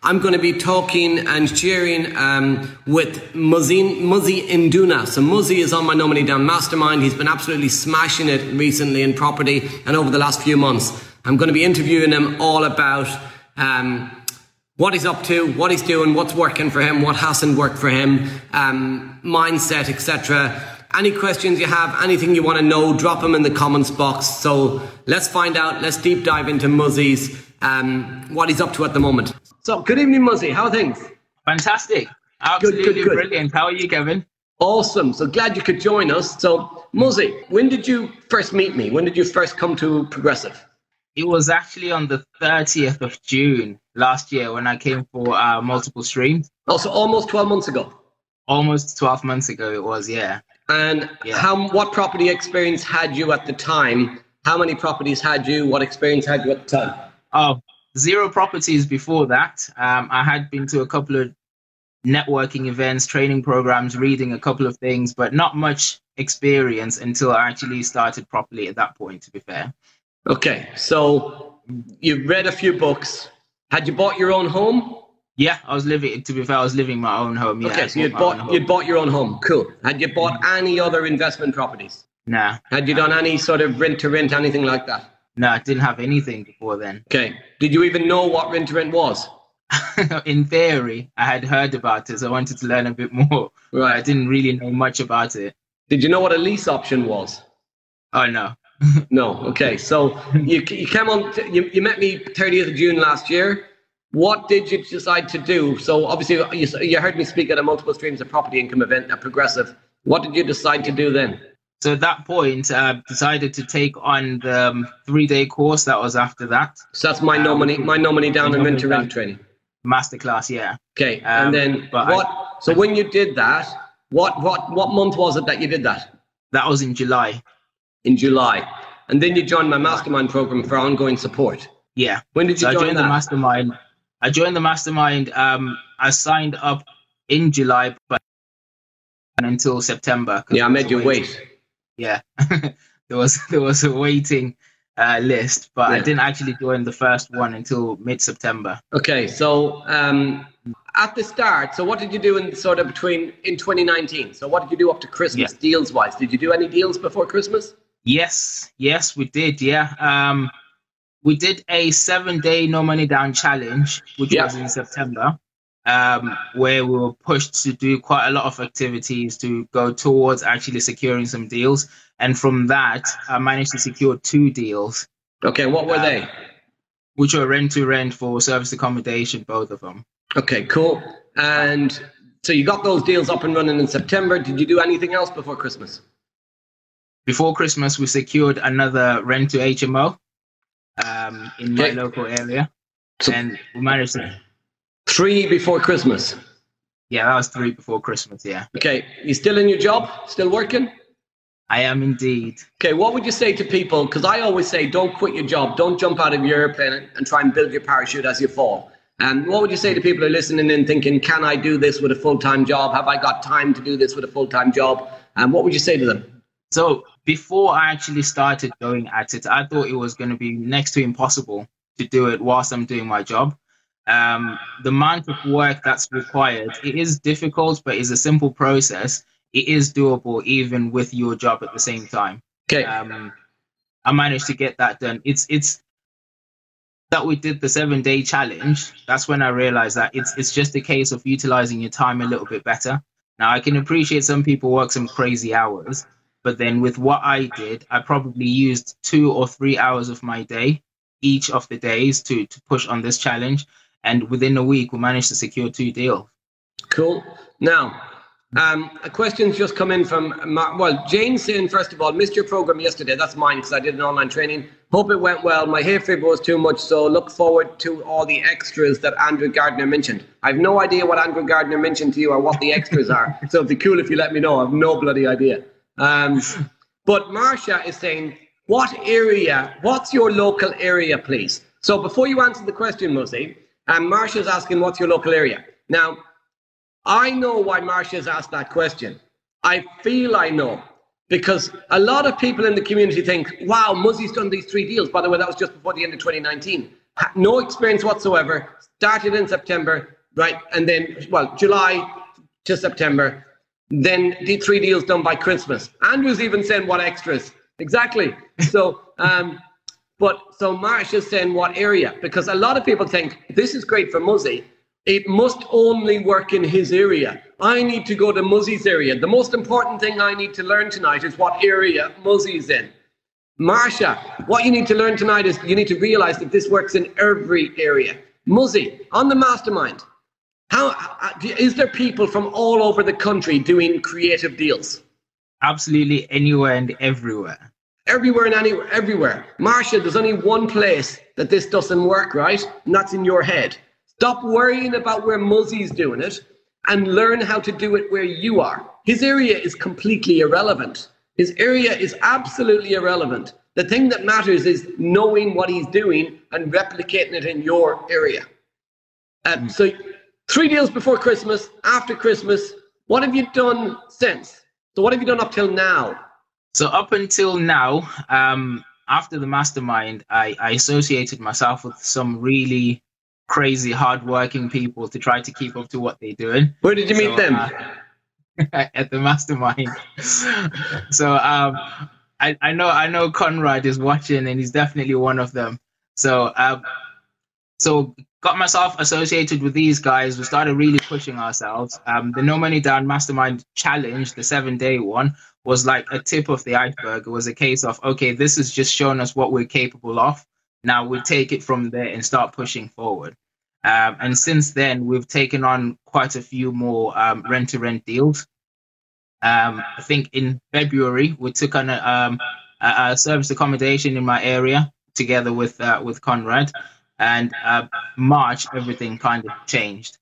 I'm going to be talking and sharing um, with Muzzie, Muzzie Nduna. So Muzzie is on my No Money Down Mastermind. He's been absolutely smashing it recently in property and over the last few months. I'm going to be interviewing him all about um, what he's up to, what he's doing, what's working for him, what hasn't worked for him, um, mindset, etc. Any questions you have, anything you want to know, drop them in the comments box. So let's find out. Let's deep dive into Muzzie's um, what he's up to at the moment. So, good evening, Muzzie. How are things? Fantastic. Absolutely good, good, good. brilliant. How are you, Kevin? Awesome. So glad you could join us. So, Muzzie, when did you first meet me? When did you first come to Progressive? It was actually on the 30th of June last year when I came for uh, multiple streams. Also, oh, almost 12 months ago. Almost 12 months ago, it was, yeah. And yeah. how? What property experience had you at the time? How many properties had you? What experience had you at the time? Oh, zero properties before that. Um, I had been to a couple of networking events, training programs, reading a couple of things, but not much experience until I actually started properly at that point, to be fair. Okay, so you read a few books. Had you bought your own home? Yeah, I was living. To be fair, I was living my own home. Yeah, okay, so you'd bought you'd bought your own home. Cool. Had you bought any other investment properties? Nah. Had you done any sort of rent to rent, anything like that? No, I didn't have anything before then. Okay. Did you even know what rent to rent was? in theory, I had heard about it, so I wanted to learn a bit more. Right. I didn't really know much about it. Did you know what a lease option was? Oh no. no. Okay. So you you came on. T- you you met me 30th of June last year. What did you decide to do? So obviously you you heard me speak at a multiple streams of property income event at Progressive. What did you decide to do then? So at that point, I uh, decided to take on the um, three-day course that was after that. So that's my um, no money, my no money down in rent training. Masterclass, yeah. Okay, um, and then what? I, so when you did that, what what what month was it that you did that? That was in July. In July, and then you joined my mastermind program for ongoing support. Yeah. When did you so join I joined that? the mastermind. I joined the mastermind. Um, I signed up in July, but until September. Yeah, I made you wait yeah, there was there was a waiting uh, list, but yeah. I didn't actually join the first one until mid September. Okay, so um, at the start, so what did you do in sort of between in 2019? So what did you do up to Christmas yeah. deals wise? Did you do any deals before Christmas? Yes, yes, we did. Yeah, um, we did a seven day no money down challenge, which yeah. was in September um, where we were pushed to do quite a lot of activities to go towards actually securing some deals. And from that, I managed to secure two deals. Okay, what were uh, they? Which were rent to rent for service accommodation, both of them. Okay, cool. And so you got those deals up and running in September. Did you do anything else before Christmas? Before Christmas, we secured another rent to HMO um, in my okay. local area. So, and we managed to Three before Christmas. Yeah, that was three before Christmas. Yeah. Okay. You still in your job? Still working? I am indeed. Okay. What would you say to people? Because I always say, don't quit your job. Don't jump out of your airplane and try and build your parachute as you fall. And what would you say to people who are listening and thinking, can I do this with a full time job? Have I got time to do this with a full time job? And what would you say to them? So before I actually started going at it, I thought it was going to be next to impossible to do it whilst I'm doing my job um, the amount of work that's required, it is difficult, but it's a simple process. It is doable even with your job at the same time. Okay. Um, I managed to get that done. It's it's that we did the seven day challenge. That's when I realized that it's it's just a case of utilizing your time a little bit better. Now I can appreciate some people work some crazy hours, but then with what I did, I probably used two or three hours of my day each of the days to to push on this challenge and within a week we managed to secure two deals. Cool. Now, Um, a question's just come in from, well, Jane saying, first of all, missed your program yesterday. That's mine because I did an online training. Hope it went well. My hay fever was too much, so look forward to all the extras that Andrew Gardner mentioned. I have no idea what Andrew Gardner mentioned to you or what the extras are, so it'd be cool if you let me know. I have no bloody idea. Um, but Marsha is saying, what area, what's your local area, please? So before you answer the question, Muzzie, um, Marsha's asking, what's your local area? Now, I know why Marsha's asked that question. I feel I know because a lot of people in the community think, wow, Muzzie's done these three deals. By the way, that was just before the end of 2019. No experience whatsoever. Started in September, right? And then, well, July to September. Then the three deals done by Christmas. Andrew's even saying what extras. Exactly. So, um, but so Marsha's saying what area? Because a lot of people think this is great for Muzzie it must only work in his area. I need to go to Muzzie's area. The most important thing I need to learn tonight is what area Muzzie's in. Marsha, what you need to learn tonight is you need to realize that this works in every area. Muzzie, on the mastermind, how uh, uh, is there people from all over the country doing creative deals? Absolutely anywhere and everywhere. Everywhere and anywhere, everywhere. Marsha, there's only one place that this doesn't work, right? And that's in your head. Stop worrying about where Muzzie's doing it and learn how to do it where you are. His area is completely irrelevant. His area is absolutely irrelevant. The thing that matters is knowing what he's doing and replicating it in your area. Um, hmm. so, three deals before Christmas, after Christmas. What have you done since? So, what have you done up till now? So, up until now, um, after the mastermind, I, I associated myself with some really crazy hardworking people to try to keep up to what they're doing. Where did you meet them? Uh, at the mastermind. so um, I, I know I know Conrad is watching and he's definitely one of them. So um, so got myself associated with these guys. We started really pushing ourselves. Um, the No Money Down Mastermind Challenge, the seven day one, was like a tip of the iceberg. It was a case of okay, this has just shown us what we're capable of. Now we take it from there and start pushing forward. Um, and since then, we've taken on quite a few more um, rent-to-rent deals. Um, I think in February we took on a, um, a, service accommodation in my area together with uh, with Conrad, and uh, March everything kind of changed.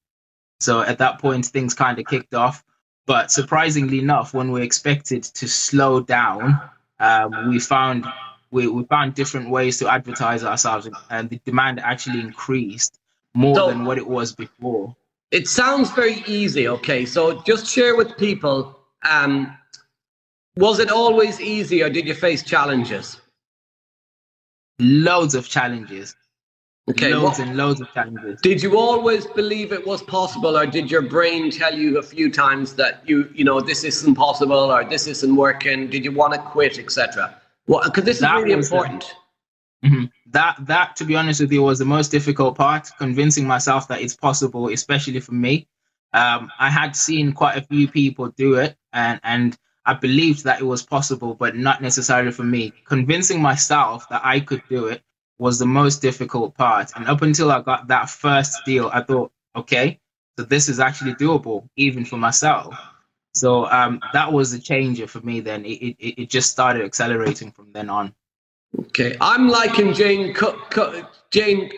So at that point, things kind of kicked off. But surprisingly enough, when we expected to slow down, um, we found we, we found different ways to advertise ourselves and the demand actually increased more so, than what it was before it sounds very easy okay so just share with people um, was it always easy or did you face challenges loads of challenges okay loads and loads of challenges did you always believe it was possible or did your brain tell you a few times that you you know this isn't possible or this isn't working did you want to quit etc well, because this that is really important. The, mm-hmm. That that, to be honest with you, was the most difficult part. Convincing myself that it's possible, especially for me. Um, I had seen quite a few people do it, and and I believed that it was possible, but not necessarily for me. Convincing myself that I could do it was the most difficult part. And up until I got that first deal, I thought, okay, so this is actually doable, even for myself. So um, that was a changer for me. Then it, it, it just started accelerating from then on. Okay, I'm liking Jane Cook, Jane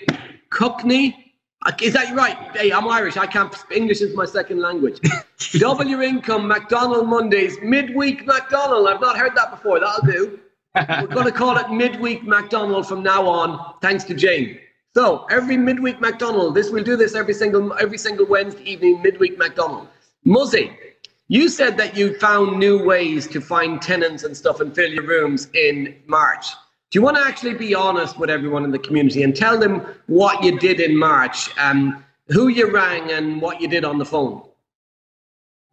Cookney. Uh, is that right? Hey, I'm Irish. I can't. English is my second language. W income McDonald Mondays midweek McDonald. I've not heard that before. That'll do. We're going to call it midweek McDonald from now on. Thanks to Jane. So every midweek McDonald. This we'll do this every single every single Wednesday evening. Midweek McDonald. Muzzie. You said that you found new ways to find tenants and stuff and fill your rooms in March. Do you want to actually be honest with everyone in the community and tell them what you did in March, um, who you rang, and what you did on the phone?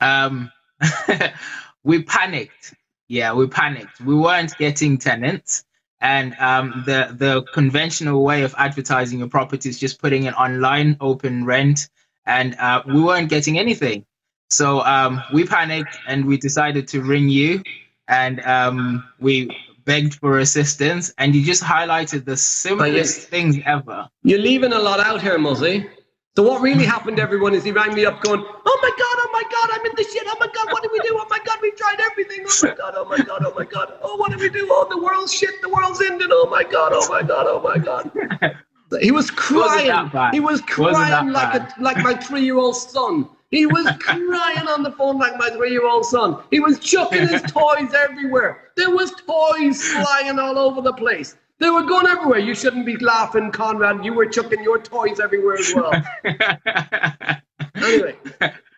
Um, we panicked. Yeah, we panicked. We weren't getting tenants, and um, the the conventional way of advertising your property is just putting it online, OpenRent, and uh, we weren't getting anything. So um, we panicked and we decided to ring you, and um, we begged for assistance, and you just highlighted the simplest things ever. You're leaving a lot out here, Muzzie. So what really happened, everyone, is he rang me up going, "Oh my god, oh my god, I'm in the shit. Oh my god, what did we do? Oh my god, we tried everything. Oh my god, oh my god, oh my god. Oh, what did we do? Oh, the world's shit. The world's ended. Oh my god, oh my god, oh my god." He was crying. He was crying like a like my three-year-old son. He was crying on the phone like my three-year-old son. He was chucking his toys everywhere. There was toys flying all over the place. They were going everywhere. You shouldn't be laughing, Conrad. You were chucking your toys everywhere as well. anyway,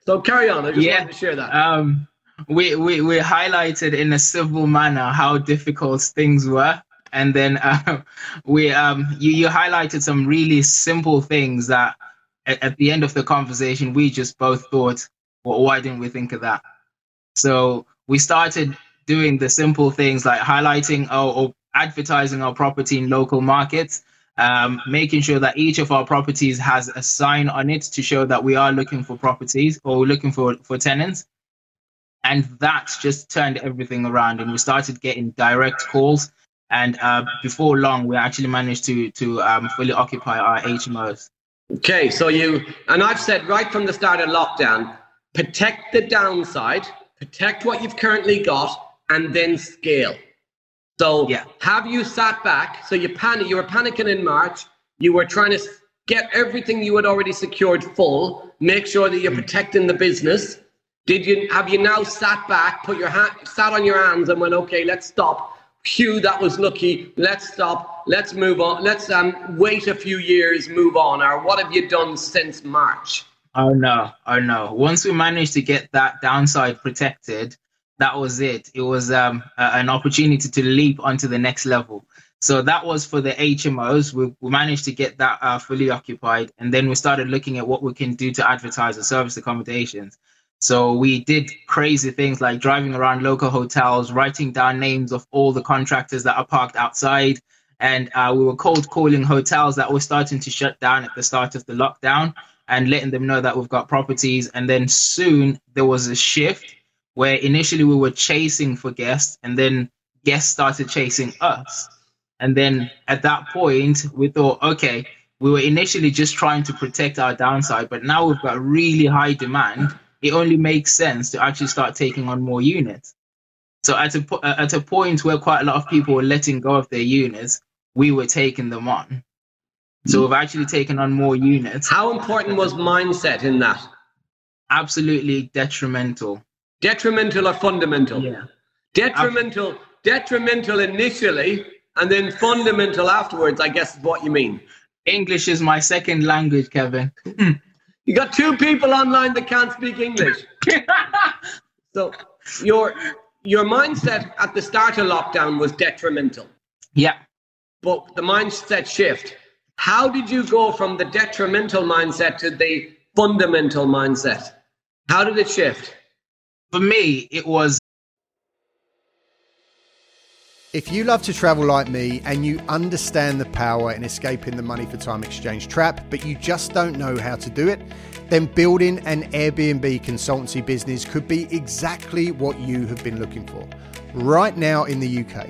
so carry on. I just yeah, wanted to share that. Um, we, we, we highlighted in a civil manner how difficult things were. And then uh, we um, you, you highlighted some really simple things that at, at the end of the conversation, we just both thought, well, why didn't we think of that? So we started doing the simple things like highlighting oh, or advertising our property in local markets, um, making sure that each of our properties has a sign on it to show that we are looking for properties or looking for, for tenants. And that just turned everything around, and we started getting direct calls. And uh, before long, we actually managed to to um, fully occupy our HMOs. Okay, so you and I've said right from the start of lockdown, protect the downside, protect what you've currently got, and then scale. So yeah. have you sat back? So you panic. You were panicking in March. You were trying to get everything you had already secured full. Make sure that you're mm. protecting the business. Did you have you now sat back, put your hand, sat on your hands, and went, okay, let's stop. Phew, that was lucky. Let's stop. Let's move on. Let's um wait a few years, move on. Or what have you done since March? Oh no, oh no. Once we managed to get that downside protected, that was it. It was um, an opportunity to leap onto the next level. So that was for the HMOs. We, we managed to get that uh, fully occupied, and then we started looking at what we can do to advertise the service accommodations. So we did crazy things like driving around local hotels, writing down names of all the contractors that are parked outside, and uh, we were cold calling hotels that were starting to shut down at the start of the lockdown and letting them know that we've got properties. And then soon there was a shift where initially we were chasing for guests and then guests started chasing us. And then at that point, we thought, okay, we were initially just trying to protect our downside, but now we've got really high demand. It only makes sense to actually start taking on more units. So at a, uh, at a point where quite a lot of people were letting go of their units, we were taking them on. So hmm. we've actually taken on more units. How important was mindset in that? Absolutely detrimental. Detrimental or fundamental? Yeah. Detrimental, I've... detrimental initially, and then fundamental afterwards. I guess is what you mean. English is my second language, Kevin. Hmm. you got two people online that can't speak English. so your your mindset at the start of lockdown was detrimental. Yeah. But the mindset shift. How did you go from the detrimental mindset to the fundamental mindset? How did it shift? For me, it was. If you love to travel like me and you understand the power in escaping the money for time exchange trap, but you just don't know how to do it, then building an Airbnb consultancy business could be exactly what you have been looking for. Right now in the UK,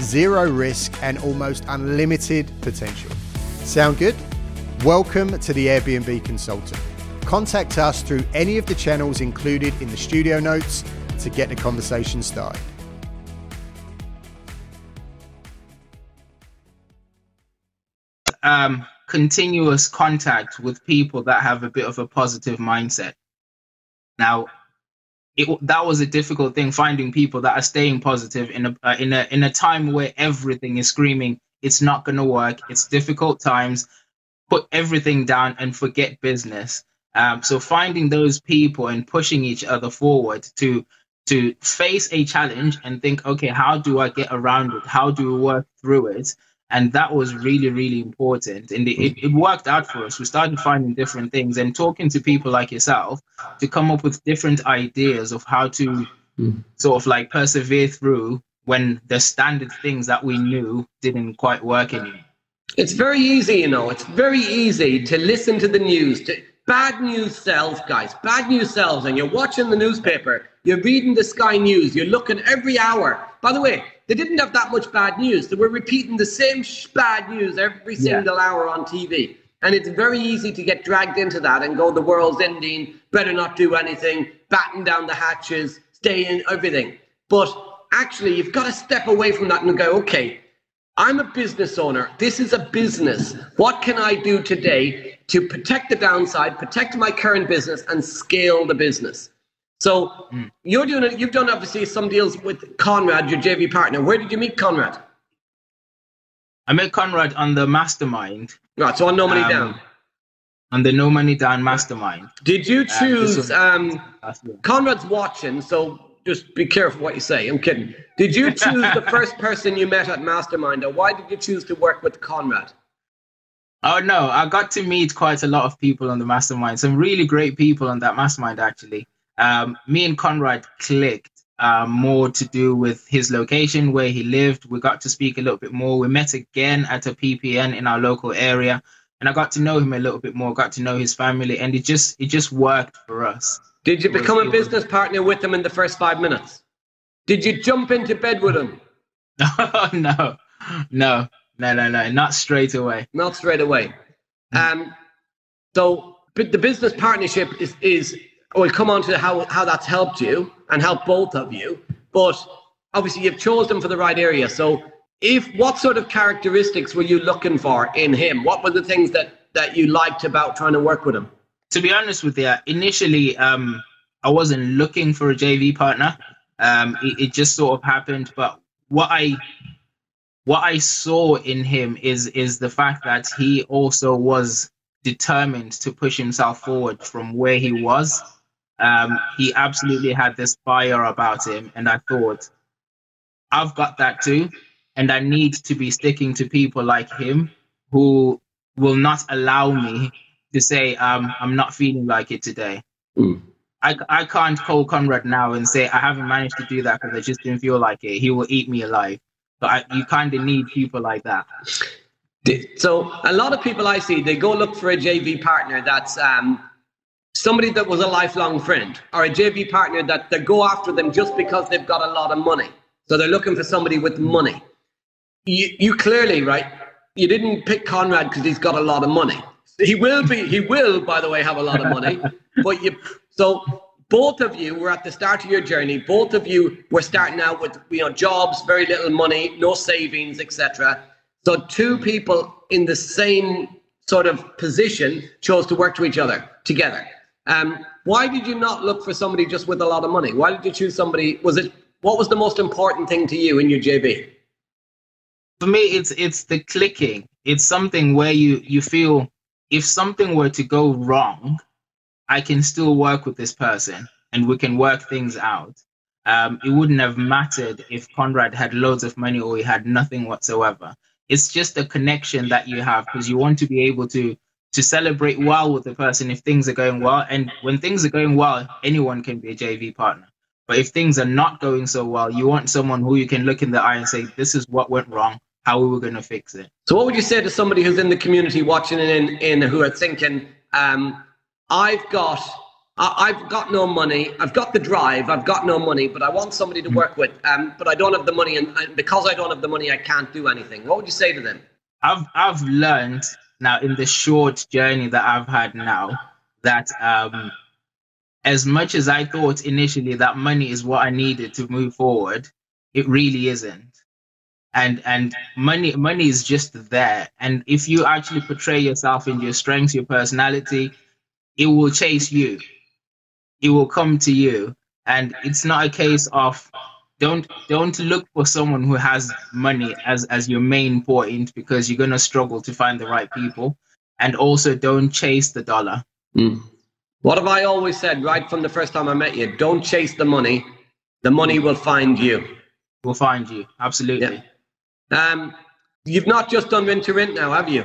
zero risk, and almost unlimited potential. Sound good? Welcome to the Airbnb Consultant. Contact us through any of the channels included in the studio notes to get the conversation started. Um, continuous contact with people that have a bit of a positive mindset. Now, it, that was a difficult thing finding people that are staying positive in a uh, in a in a time where everything is screaming it's not going to work. It's difficult times put everything down and forget business. Um, so finding those people and pushing each other forward to to face a challenge and think, okay, how do I get around it? How do we work through it? And that was really really important. And it, it worked out for us. We started finding different things and talking to people like yourself to come up with different ideas of how to sort of like persevere through when the standard things that we knew didn't quite work anymore. It's very easy you know. It's very easy to listen to the news to bad news sells guys bad news sells and you're watching the newspaper you're reading the sky news you're looking every hour by the way they didn't have that much bad news. They were repeating the same sh- bad news every single yeah. hour on TV. And it's very easy to get dragged into that and go, the world's ending, better not do anything, batten down the hatches, stay in everything. But actually, you've got to step away from that and go, okay, I'm a business owner. This is a business. What can I do today to protect the downside, protect my current business, and scale the business? So mm. you're doing it. You've done obviously some deals with Conrad, your JV partner. Where did you meet Conrad? I met Conrad on the mastermind. Right. So on No Money um, Down. On the No Money Down mastermind. Did you um, choose? Um, um, Conrad's watching, so just be careful what you say. I'm kidding. Did you choose the first person you met at mastermind, or why did you choose to work with Conrad? Oh no, I got to meet quite a lot of people on the mastermind. Some really great people on that mastermind, actually um, me and Conrad clicked uh, more to do with his location, where he lived. We got to speak a little bit more. We met again at a PPN in our local area, and I got to know him a little bit more. Got to know his family, and it just it just worked for us. Did you become a business partner with him in the first five minutes? Did you jump into bed with him? no, no, no, no, no, not straight away. Not straight away. Um, so the business partnership is is we'll come on to how, how that's helped you and helped both of you. But obviously, you've chosen for the right area. So, if what sort of characteristics were you looking for in him? What were the things that that you liked about trying to work with him? To be honest with you, initially, um, I wasn't looking for a JV partner. Um, it, it just sort of happened. But what I what I saw in him is is the fact that he also was determined to push himself forward from where he was um, he absolutely had this fire about him, and I thought, I've got that too, and I need to be sticking to people like him who will not allow me to say um, I'm not feeling like it today. Mm. I, I can't call Conrad now and say I haven't managed to do that because I just didn't feel like it. He will eat me alive. But I, you kind of need people like that. So a lot of people I see, they go look for a JV partner that's um, somebody that was a lifelong friend or a JV partner that they go after them just because they've got a lot of money. So they're looking for somebody with money. You, you clearly, right? You didn't pick Conrad because he's got a lot of money. He will be, he will, by the way, have a lot of money. but you, so both of you were at the start of your journey. Both of you were starting out with, you know, jobs, very little money, no savings, etc. So two people in the same sort of position chose to work to each other together. Um, why did you not look for somebody just with a lot of money? Why did you choose somebody? Was it what was the most important thing to you in your JV? For me, it's it's the clicking. It's something where you you feel if something were to go wrong, I can still work with this person and we can work things out. Um, it wouldn't have mattered if Conrad had loads of money or he had nothing whatsoever. It's just a connection that you have because you want to be able to to celebrate well with the person if things are going well. And when things are going well, anyone can be a JV partner. But if things are not going so well, you want someone who you can look in the eye and say, "This is what went wrong. How are we going to fix it?" So, what would you say to somebody who's in the community watching and in, in who are thinking, um, "I've got, I, have got no money. I've got the drive. I've got no money, but I want somebody to work with. Um, but I don't have the money, and, and because I don't have the money, I can't do anything." What would you say to them? I've I've learned now in the short journey that I've had now that um, as much as I thought initially that money is what I needed to move forward, it really isn't. And and money money is just there. And if you actually portray yourself in your strengths, your personality, it will chase you. It will come to you. And it's not a case of don't don't look for someone who has money as as your main point because you're going to struggle to find the right people and also don't chase the dollar mm. what have i always said right from the first time i met you don't chase the money the money will find you will find you absolutely yeah. Um You've not just done rent to rent now, have you?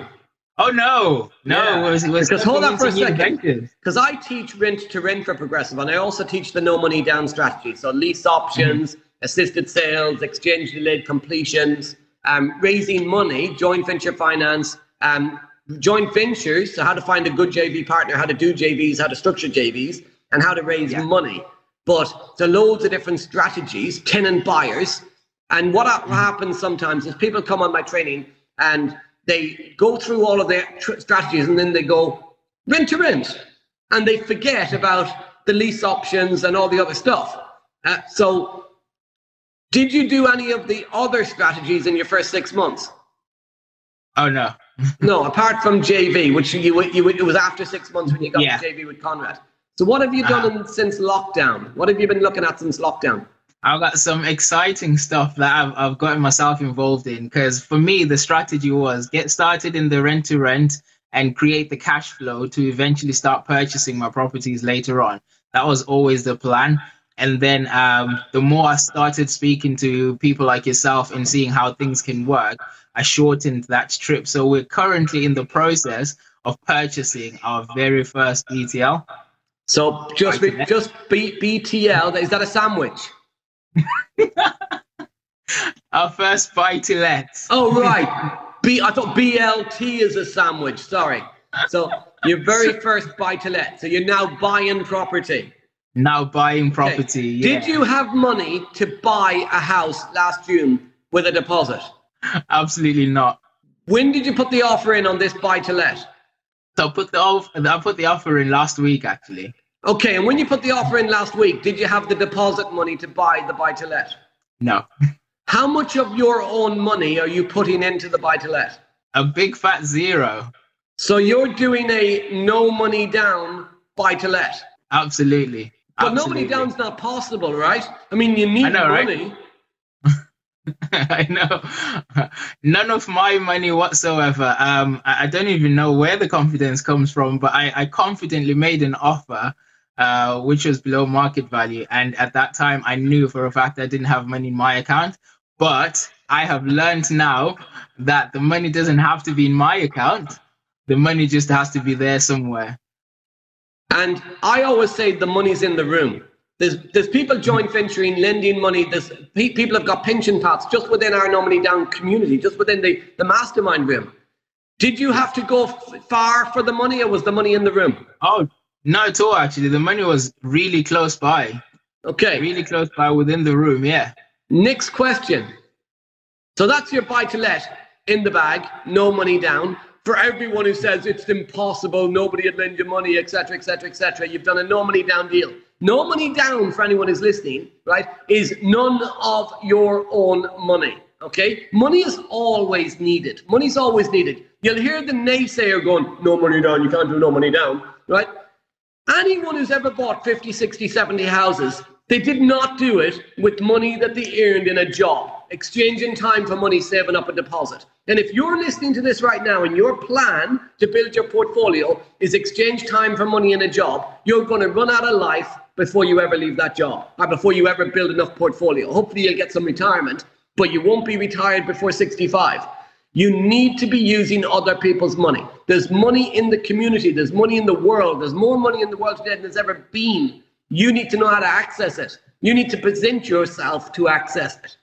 Oh no, no. Yeah. It was, it was Because hold on for a second. Because I teach rent to rent for Progressive, and I also teach the no money down strategy. So lease options, assisted sales, exchange delayed completions, um, raising money, joint venture finance, um, joint ventures. So how to find a good JV partner, how to do JVs, how to structure JVs, and how to raise Yeah. money. But there are loads of different strategies, tenant buyers. And what happens sometimes is people come on my training and they go through all of their tr- strategies and then they go rent to rent and they forget about the lease options and all the other stuff. Uh, so, did you do any of the other strategies in your first six months? Oh no. No, apart from JV, which you, you it was after six months when you got Yeah. the JV with Conrad. So, what have you done in, since lockdown? What have you been looking at since lockdown? I've got some exciting stuff that I've, I've gotten myself involved in because for me, the strategy was get started in the rent to rent and create the cash flow to eventually start purchasing my properties later on. That was always the plan. And then um, the more I started speaking to people like yourself and seeing how things can work, I shortened that trip. So we're currently in the process of purchasing our very first BTL. So, just just B, BTL, is that a sandwich? Our first buy to let. Oh, right. B, I thought BLT is a sandwich. Sorry. So, your very first buy to let. So, you're now buying property. Now buying Okay. property. yeah. Did you have money to buy a house last June with a deposit? Absolutely not. When did you put the offer in on this buy to let? So I put the off- I put the offer in last week actually. Okay, and when you put the offer in last week, did you have the deposit money to buy the buy to let? No, How much of your own money are you putting into the buy to let? a big fat zero. So you're doing a no money down buy to let. Absolutely. But no money down's not possible, right? I mean, you need I know, right? money. I know. None of my money whatsoever. Um, I, I don't even know where the confidence comes from, but I, I confidently made an offer, uh, which was below market value. And at that time, I knew for a fact I didn't have money in my account. But I have learned now that the money doesn't have to be in my account. The money just has to be there somewhere. And I always say the money's in the room. There's, there's people joint venturing, lending money. There's pe- people have got pension pots just within our no money down community, just within the, the mastermind room. Did you have to go f- far for the money, or was the money in the room? Oh, not at all, actually. The money was really close by, Okay. really close by within the room. Yeah. Next question. So that's your buy to let in the bag, no money down. For everyone who says it's impossible, nobody would lend you money, etc., etc., etc., you've done a no money down deal. No money down for anyone who's listening, right, is none of your own money. Okay? Money is always needed. Money's always needed. You'll hear the naysayer going, no money down, you can't do no money down, right? Anyone who's ever bought 50, 60, 70 houses, they did not do it with money that they earned in a job, exchanging time for money, saving up a deposit. And if you're listening to this right now and your plan to build your portfolio is exchange time for money in a job, you're going to run out of life before you ever leave that job or before you ever build enough portfolio. Hopefully, you'll get some retirement, but you won't be retired before 65. You need to be using other people's money. There's money in the community, there's money in the world, there's more money in the world today than there's ever been. You need to know how to access it. You need to present yourself to access it.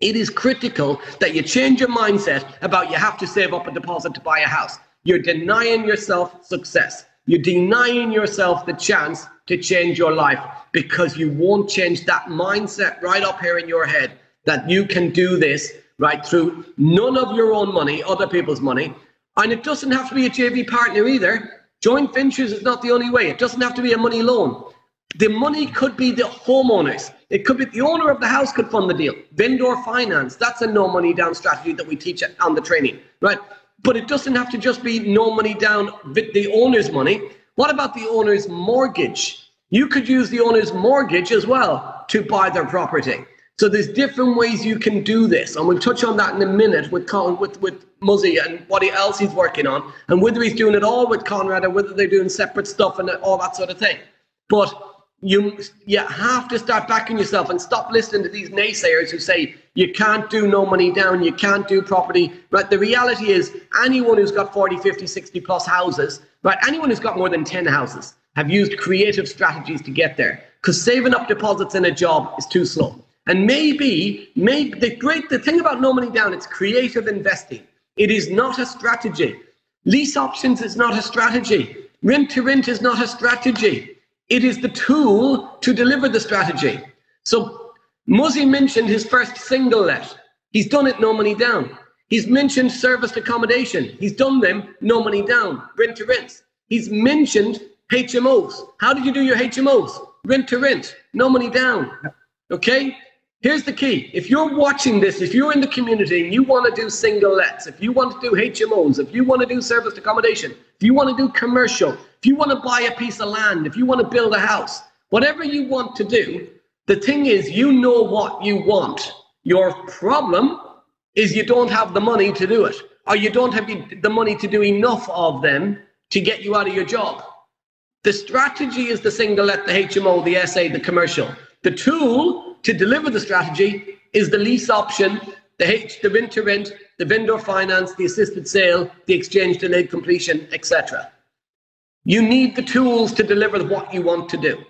It is critical that you change your mindset about you have to save up a deposit to buy a house. You're denying yourself success. You're denying yourself the chance to change your life because you won't change that mindset right up here in your head that you can do this right through none of your own money, other people's money. And it doesn't have to be a JV partner either. Joint ventures is not the only way. It doesn't have to be a money loan. The money could be the homeowners. It could be the owner of the house could fund the deal. Vendor finance, that's a no money down strategy that we teach on the training, right? But it doesn't have to just be no money down with the owner's money. What about the owner's mortgage? You could use the owner's mortgage as well to buy their property. So there's different ways you can do this, and we'll touch on that in a minute with Con- with with Muzzie and what else he's working on, and whether he's doing it all with Conrad or whether they're doing separate stuff and all that sort of thing. But you you have to start backing yourself and stop listening to these naysayers who say you can't do no money down, you can't do property. Right? The reality is anyone who's got 40, 50, 60 plus houses, right? Anyone who's got more than 10 houses have used creative strategies to get there. Because saving up deposits in a job is too slow. And maybe, maybe the great the thing about no money down, it's creative investing. It is not a strategy. Lease options is not a strategy. Rent to rent is not a strategy. It is the tool to deliver the strategy. So Muzzie mentioned his first single let. He's done it no money down. He's mentioned serviced accommodation. He's done them no money down, rent to rent. He's mentioned HMOs. How did you do your HMOs? Rent to rent, no money down. Okay? Here's the key. If you're watching this, if you're in the community and you want to do single lets, if you want to do HMOs, if you want to do serviced accommodation, if you want to do commercial, if you want to buy a piece of land, if you want to build a house, whatever you want to do, the thing is, you know what you want. Your problem is you don't have the money to do it, or you don't have the money to do enough of them to get you out of your job. The strategy is the single let, the HMO, the SA, the commercial. The tool to deliver the strategy is the lease option, the H, the rent to rent, the vendor finance, the assisted sale, the exchange delayed completion, etc. You need the tools to deliver what you want to do.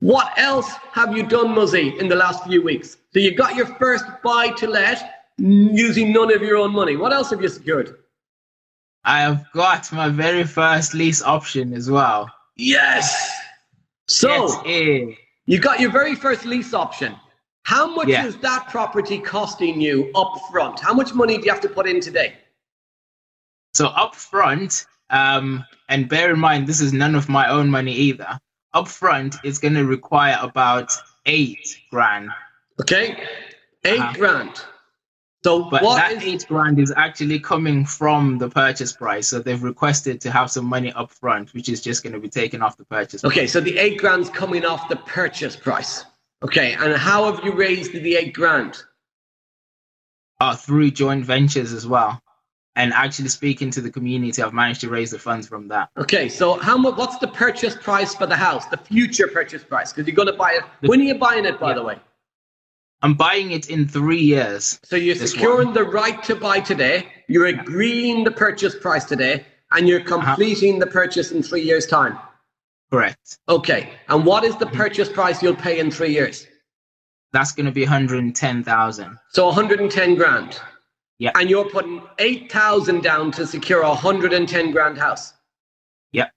What else have you done, Muzzie, in the last few weeks? So you got your first buy to let using none of your own money. What else have you secured? I have got my very first lease option as well. Yes. So yes, you got your very first lease option. How much yeah. is that property costing you up front? How much money do you have to put in today? So up front, um, and bear in mind this is none of my own money either. Up front, it's going to require about eight grand. Okay, 8 uh-huh. grand. So but that is... eight grand is actually coming from the purchase price. So they've requested to have some money up front, which is just going to be taken off the purchase. Okay, price. so the eight grand's coming off the purchase price. Okay, and how have you raised the eight grand? Uh, through joint ventures as well. And actually speaking to the community, I've managed to raise the funds from that. Okay, so how much? What's the purchase price for the house? The future purchase price? Because you're going to buy it. The, when are you buying it, by yeah. the way? I'm buying it in three years. So you're securing one. the right to buy today, you're agreeing the purchase price today, and you're uh-huh. completing uh-huh. the purchase in three years' time. Correct. Okay. And what is the purchase price you'll pay in three years? That's going to be 110,000. So 110 grand. Yeah. And you're putting 8,000 down to secure a 110 grand house. Yeah.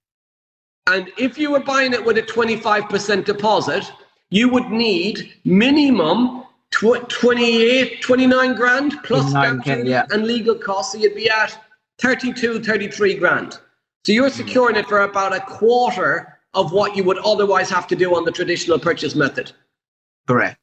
And if you were buying it with a 25% deposit, you would need minimum tw- 28, 29 grand plus duty yeah. and legal costs. So you'd be at 32, 33 grand. So you're securing it for about a quarter of what you would otherwise have to do on the traditional purchase method. Correct.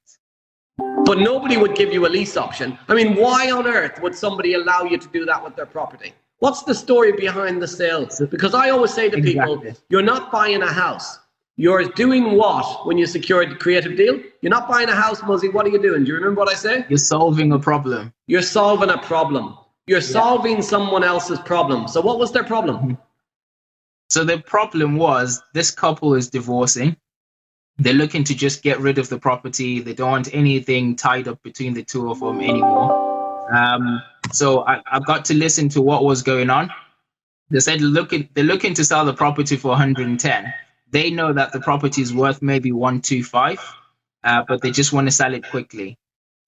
But nobody would give you a lease option. I mean, why on earth would somebody allow you to do that with their property? What's the story behind the sale? Because I always say to exactly. people, you're not buying a house. You're doing what when you secure a creative deal? You're not buying a house, Muzzie. What are you doing? Do you remember what I say? You're solving a problem. You're solving a problem. You're solving someone else's problem. So, what was their problem? So, the problem was this couple is divorcing. They're looking to just get rid of the property. They don't want anything tied up between the two of them anymore. Um, so, I, I got to listen to what was going on. They said looking, they're looking to sell the property for 110 they know that the property is worth maybe 125 uh, but they just want to sell it quickly.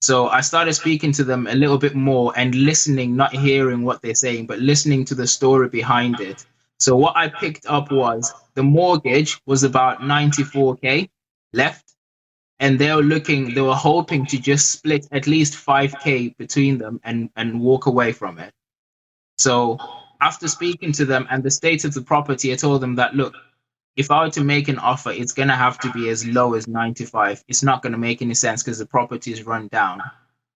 So i started speaking to them a little bit more and listening not hearing what they're saying but listening to the story behind it. So what i picked up was the mortgage was about 94k left and they were looking they were hoping to just split at least 5k between them and and walk away from it. So after speaking to them and the state of the property i told them that look if I were to make an offer, it's going to have to be as low as 95. It's not going to make any sense because the property is run down.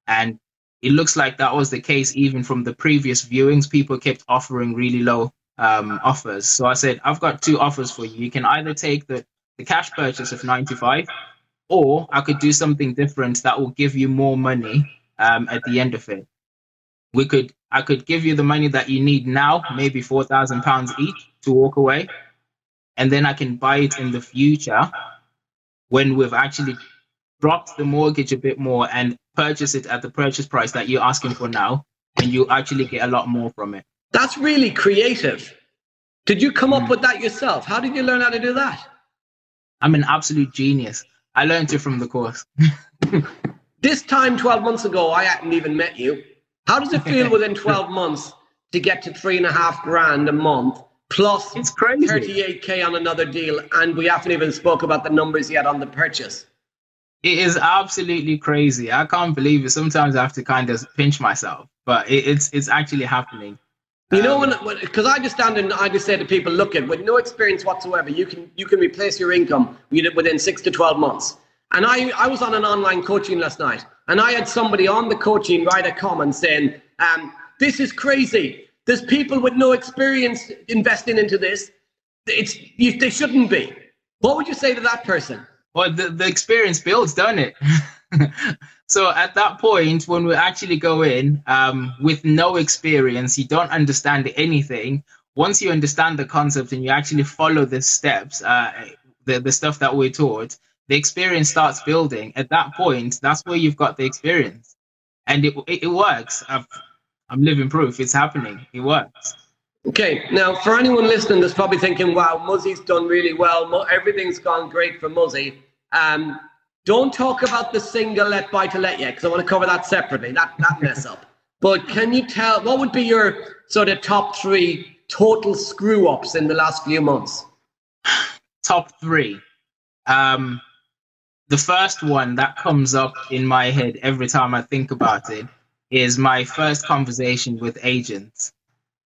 And it looks like that was the case even from the previous viewings. People kept offering really low um, offers. So I said, I've got two offers for you. You can either take the, the cash purchase of 95, or I could do something different that will give you more money um, at the end of it. We could, I could give you the money that you need now, maybe four thousand pounds each to walk away, and then I can buy it in the future when we've actually dropped the mortgage a bit more and purchase it at the purchase price that you're asking for now, and you actually get a lot more from it. That's really creative. Did you come up mm. with that yourself? How did you learn how to do that? I'm an absolute genius. I learned it from the course. this time 12 months ago, I hadn't even met you. How does it feel within 12 months to get to three and a half grand a month plus it's crazy. 38k on another deal? And we haven't even spoke about the numbers yet on the purchase. It is absolutely crazy. I can't believe it. Sometimes I have to kind of pinch myself, but it, it's it's actually happening. You know, when because I just stand and I just say to people, look at with no experience whatsoever, you can you can replace your income within six to twelve months. And I I was on an online coaching last night, and I had somebody on the coaching write a comment saying, um, "This is crazy. There's people with no experience investing into this. It's you, they shouldn't be." What would you say to that person? Well, the, the experience builds, doesn't it? so at that point, when we actually go in um, with no experience, you don't understand anything. Once you understand the concept and you actually follow the steps, uh, the, the stuff that we're taught, the experience starts building. At that point, that's where you've got the experience. And it, it, it works. i am living proof. It's happening. It works. Okay, now for anyone listening that's probably thinking, wow, Muzzie's done really well. Everything's gone great for Muzzy. Um, don't talk about the single let buy to let yet, because I want to cover that separately. That that mess up. But can you tell what would be your sort of top three total screw ups in the last few months? Top three. Um, the first one that comes up in my head every time I think about it is my first conversation with agents.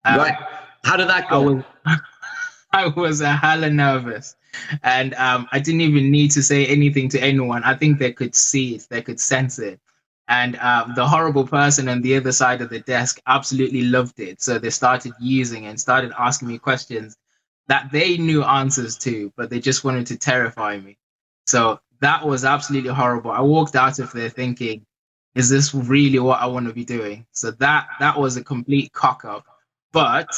Um, right. How did that go? I was, I was a hella nervous. And um, I didn't even need to say anything to anyone. I think they could see it, they could sense it. And um, the horrible person on the other side of the desk absolutely loved it. So they started using and started asking me questions that they knew answers to, but they just wanted to terrify me. So that was absolutely horrible. I walked out of there thinking, is this really what I want to be doing? So that that was a complete cock up. But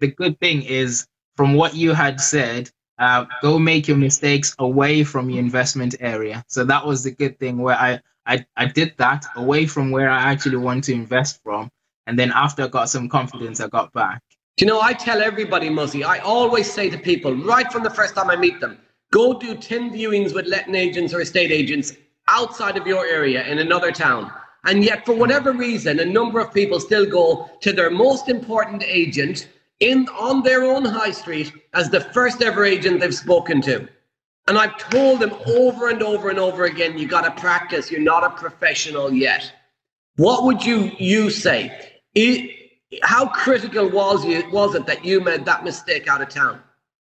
the good thing is, from what you had said, uh, go make your mistakes away from your investment area. So that was the good thing where I, I, I did that away from where I actually want to invest from. And then after I got some confidence, I got back. You know, I tell everybody, Muzzie, I always say to people right from the first time I meet them, go do 10 viewings with letting agents or estate agents outside of your area in another town. And yet, for whatever reason, a number of people still go to their most important agent in on their own high street as the first ever agent they've spoken to. And I've told them over and over and over again, you got to practice. You're not a professional yet. What would you you say? It, how critical was you was it that you made that mistake out of town?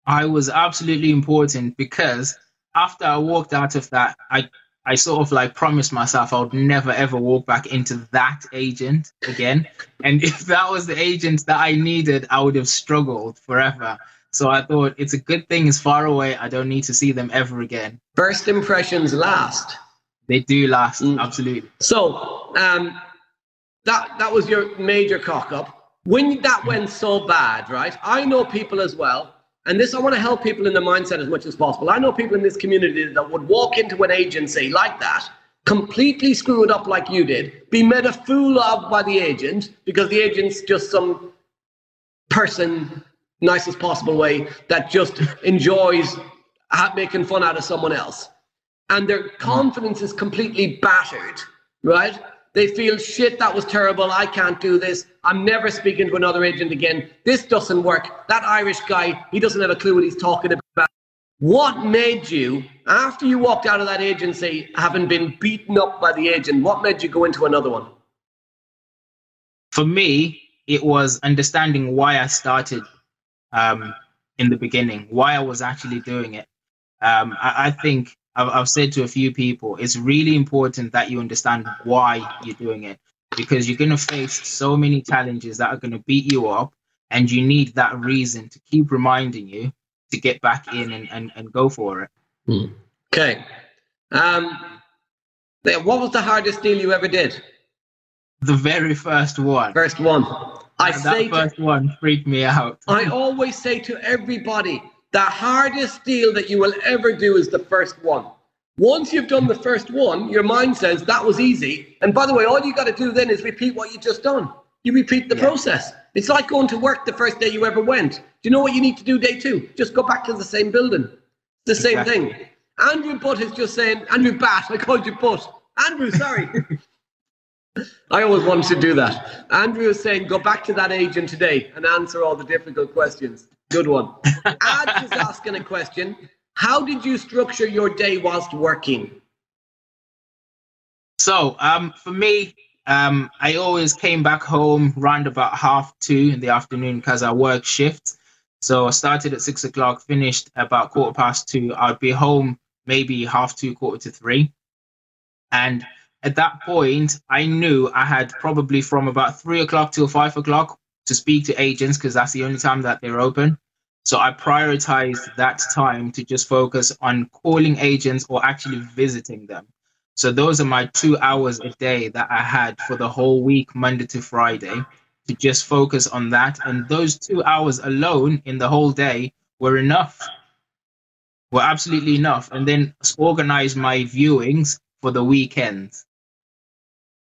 I was absolutely important because after I walked out of that, I I sort of like promised myself I would never ever walk back into that agent again. And if that was the agent that I needed, I would have struggled forever. So I thought it's a good thing it's far away. I don't need to see them ever again. First impressions last. They do last, mm. absolutely. So um, that that was your major cock up. When that went so bad, right? I know people as well and this, I want to help people in the mindset as much as possible. I know people in this community that would walk into an agency like that, completely screw it up like you did, be made a fool of by the agent because the agent's just some person, nicest possible way, that just enjoys making fun out of someone else. And their mm-hmm. confidence is completely battered, right? They feel shit, that was terrible. I can't do this. I'm never speaking to another agent again. This doesn't work. That Irish guy, he doesn't have a clue what he's talking about. What made you, after you walked out of that agency, having been beaten up by the agent, what made you go into another one? For me, it was understanding why I started um, in the beginning, why I was actually doing it. Um, I, I think I've, I've said to a few people, it's really important that you understand why you're doing it because you're going to face so many challenges that are going to beat you up, and you need that reason to keep reminding you to get back in and, and, and go for it. Hmm. Okay. Um, what was the hardest deal you ever did? The very first one. First one. I that say first to, one freaked me out. I always say to everybody, the hardest deal that you will ever do is the first one. Once you've done the first one, your mind says that was easy. And by the way, all you got to do then is repeat what you just done. You repeat the yeah. process. It's like going to work the first day you ever went. Do you know what you need to do day two? Just go back to the same building. The same exactly. thing. Andrew Butt is just saying, Andrew Bat, I called you Butt. Andrew, sorry. I always wanted to do that. Andrew is saying, go back to that agent today and answer all the difficult questions. Good one. Ad is asking a question. How did you structure your day whilst working? So, um, for me, um, I always came back home around about half two in the afternoon because I work shift. So I started at six o'clock, finished about quarter past two. I'd be home maybe half two, quarter to three. And at that point, I knew I had probably from about three o'clock till five o'clock to speak to agents because that's the only time that they're open. So I prioritized that time to just focus on calling agents or actually visiting them. So those are my two hours a day that I had for the whole week, Monday to Friday, to just focus on that. And those two hours alone in the whole day were enough, were absolutely enough. And then organize my viewings for the weekend.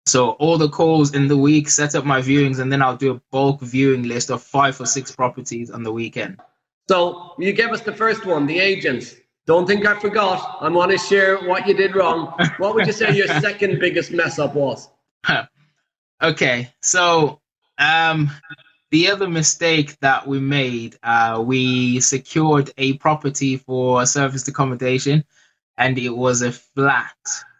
So all the calls in the week, set up my viewings, and then I'll do a bulk viewing list of five or six properties on the weekend. So you gave us the first one, the agents. Don't think I forgot. I want to share what you did wrong. What would you say your second biggest mess up was? okay, so um, the other mistake that we made, uh, we secured a property for serviced accommodation, and it was a flat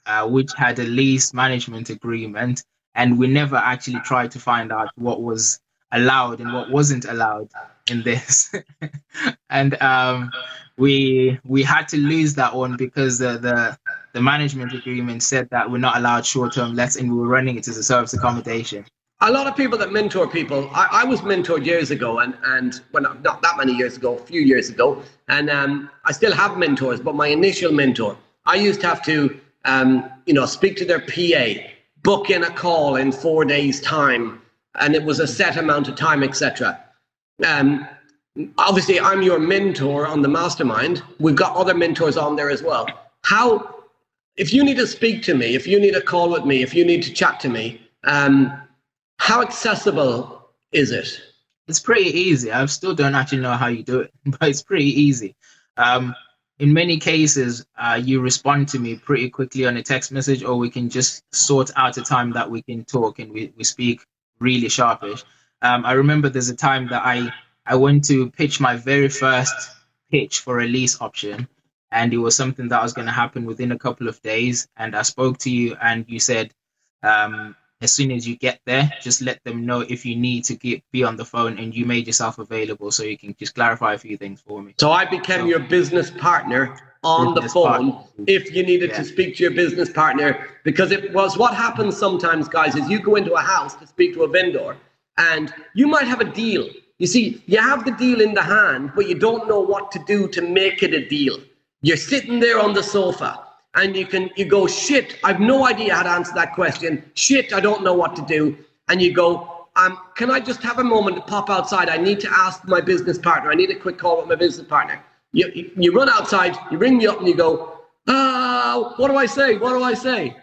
uh, which had a lease management agreement, and we never actually tried to find out what was allowed and what wasn't allowed in this. and um, we we had to lose that one because the, the the management agreement said that we're not allowed short-term lets and we were running it as a service accommodation. A lot of people that mentor people, I, I was mentored years ago, and and when not that many years ago, a few years ago, and um, I still have mentors. But my initial mentor, I used to have to um, you know, speak to their PA, book in a call in four days' time, and it was a set amount of time, etc. Um, obviously, I'm your mentor on the mastermind. We've got other mentors on there as well. How, if you need to speak to me, if you need a call with me, if you need to chat to me, um, how accessible is it? It's pretty easy. I still don't actually know how you do it, but it's pretty easy. Um, in many cases, uh, you respond to me pretty quickly on a text message, or we can just sort out a time that we can talk and we, we speak really sharpish. Um, I remember there's a time that I, I went to pitch my very first pitch for a lease option, and it was something that was going to happen within a couple of days. And I spoke to you, and you said, um, as soon as you get there, just let them know if you need to get, be on the phone and you made yourself available so you can just clarify a few things for me. So I became so, your business partner on business the phone partner. if you needed yeah. to speak to your business partner because it was what happens sometimes guys is you go into a house to speak to a vendor and you might have a deal you see you have the deal in the hand but you don't know what to do to make it a deal you're sitting there on the sofa and you can you go shit i've no idea how to answer that question. Shit i don't know what to do. And you go um, can i just have a moment to pop outside? I need to ask my business partner. I need a quick call with my business partner. You, you run outside you ring me up and you go ah what do i say? What do i say?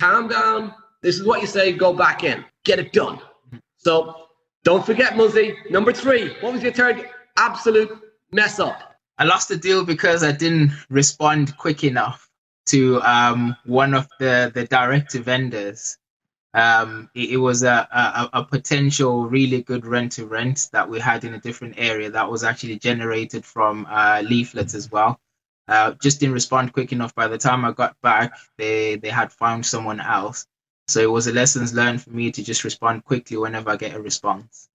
Calm down. This is what you say. Go back in. Get it done. So don't forget Muzzie. Number three. What was your third absolute mess up? I lost the deal because i didn't respond quick enough to um, one of the, the direct vendors. Um, it, it, was a, a, a, potential really good rent to rent that we had in a different area that was actually generated from uh, leaflets as well. Uh, just didn't respond quick enough. By the time I got back, they, they had found someone else. So it was a lessons learned for me to just respond quickly whenever I get a response.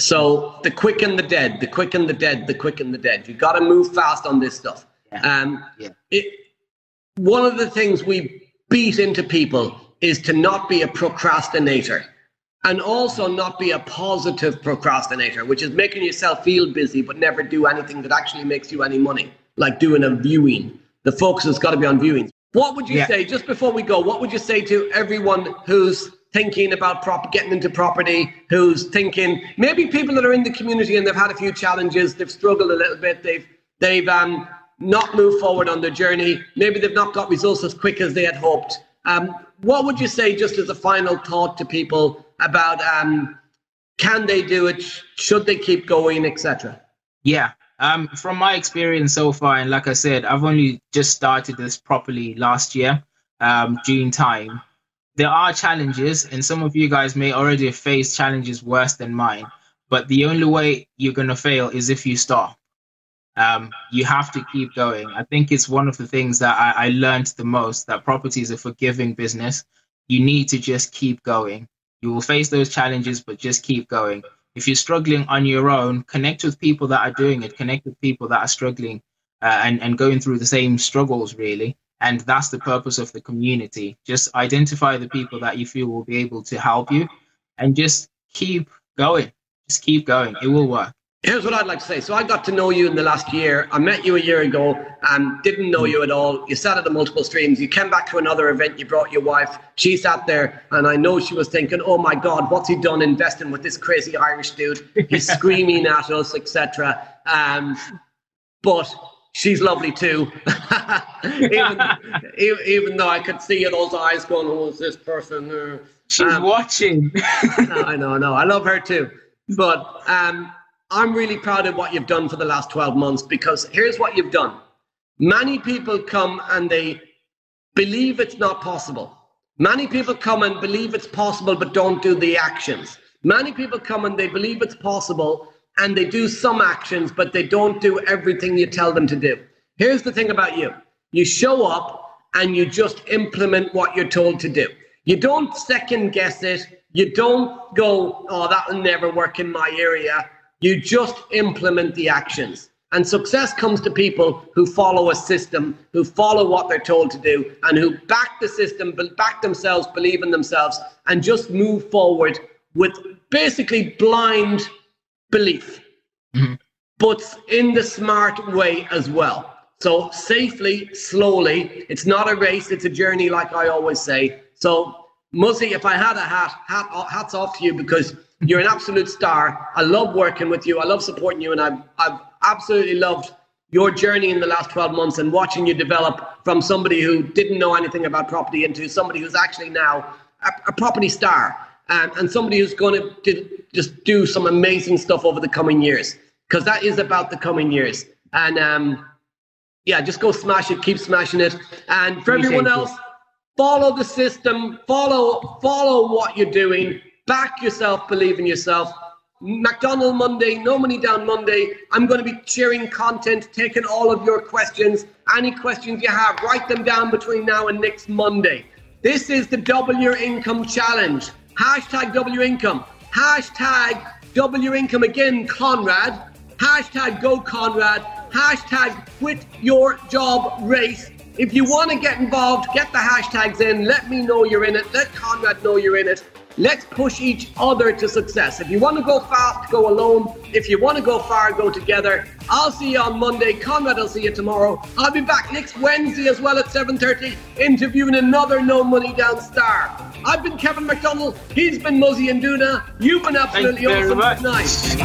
So the quick and the dead, the quick and the dead, the quick and the dead. You got to move fast on this stuff. Yeah. Um, yeah. It, one of the things we beat into people is to not be a procrastinator and also not be a positive procrastinator, which is making yourself feel busy but never do anything that actually makes you any money, like doing a viewing. The focus has got to be on viewings. What would you yeah. say, just before we go, what would you say to everyone who's thinking about prop- getting into property, who's thinking maybe people that are in the community and they've had a few challenges, they've struggled a little bit, they've they've um, not move forward on their journey. Maybe they've not got results as quick as they had hoped. Um, what would you say, just as a final thought to people about um, can they do it? Should they keep going, etc.? Yeah. Um, from my experience so far, and like I said, I've only just started this properly last year, um, June time. There are challenges, and some of you guys may already have faced challenges worse than mine. But the only way you're going to fail is if you stop. Um, you have to keep going. I think it's one of the things that I, I learned the most that property is a forgiving business. You need to just keep going. You will face those challenges, but just keep going. If you're struggling on your own, connect with people that are doing it, connect with people that are struggling uh, and, and going through the same struggles, really. And that's the purpose of the community. Just identify the people that you feel will be able to help you and just keep going. Just keep going. It will work. Here's what I'd like to say. So I got to know you in the last year. I met you a year ago and didn't know you at all. You sat at the multiple streams. You came back to another event. You brought your wife. She sat there and I know she was thinking, oh my God, what's he done investing with this crazy Irish dude? He's screaming at us, etc. Um, but she's lovely too. even, even, though I could see those eyes going, who's this person? She's um, watching. I know, I know. I love her too. But um, I'm really proud of what you've done for the last 12 months because here's what you've done. Many people come and they believe it's not possible. Many people come and believe it's possible but don't do the actions. Many people come and they believe it's possible and they do some actions but they don't do everything you tell them to do. Here's the thing about you you show up and you just implement what you're told to do. You don't second guess it. You don't go, oh, that will never work in my area. You just implement the actions. And success comes to people who follow a system, who follow what they're told to do, and who back the system, back themselves, believe in themselves, and just move forward with basically blind belief, mm-hmm. but in the smart way as well. So safely, slowly. It's not a race, it's a journey, like I always say. So, Muzzie, if I had a hat, hat hats off to you because you're an absolute star. I love working with you. I love supporting you, and I've I've absolutely loved your journey in the last 12 months and watching you develop from somebody who didn't know anything about property into somebody who's actually now a, a property star um, and somebody who's going to just do some amazing stuff over the coming years because that is about the coming years. And um, yeah, just go smash it, keep smashing it. And for everyone else, follow the system, follow follow what you're doing Back yourself, believe in yourself. McDonald Monday, No Money Down Monday. I'm going to be sharing content, taking all of your questions. Any questions you have, write them down between now and next Monday. This is the Double Your Income Challenge. Hashtag double your income. Hashtag double your income again, Conrad. Hashtag go Conrad. Hashtag quit your job race. If you want to get involved, get the hashtags in. Let me know you're in it. Let Conrad know you're in it. Let's push each other to success. If you want to go fast, go alone. If you want to go far, go together. I'll see you on Monday. Conrad, I'll see you tomorrow. I'll be back next Wednesday as well at 7.30, interviewing another No Money Down star. I've been Kevin McDonald. He's been Muzzie Nduna. You've been absolutely awesome. Nice.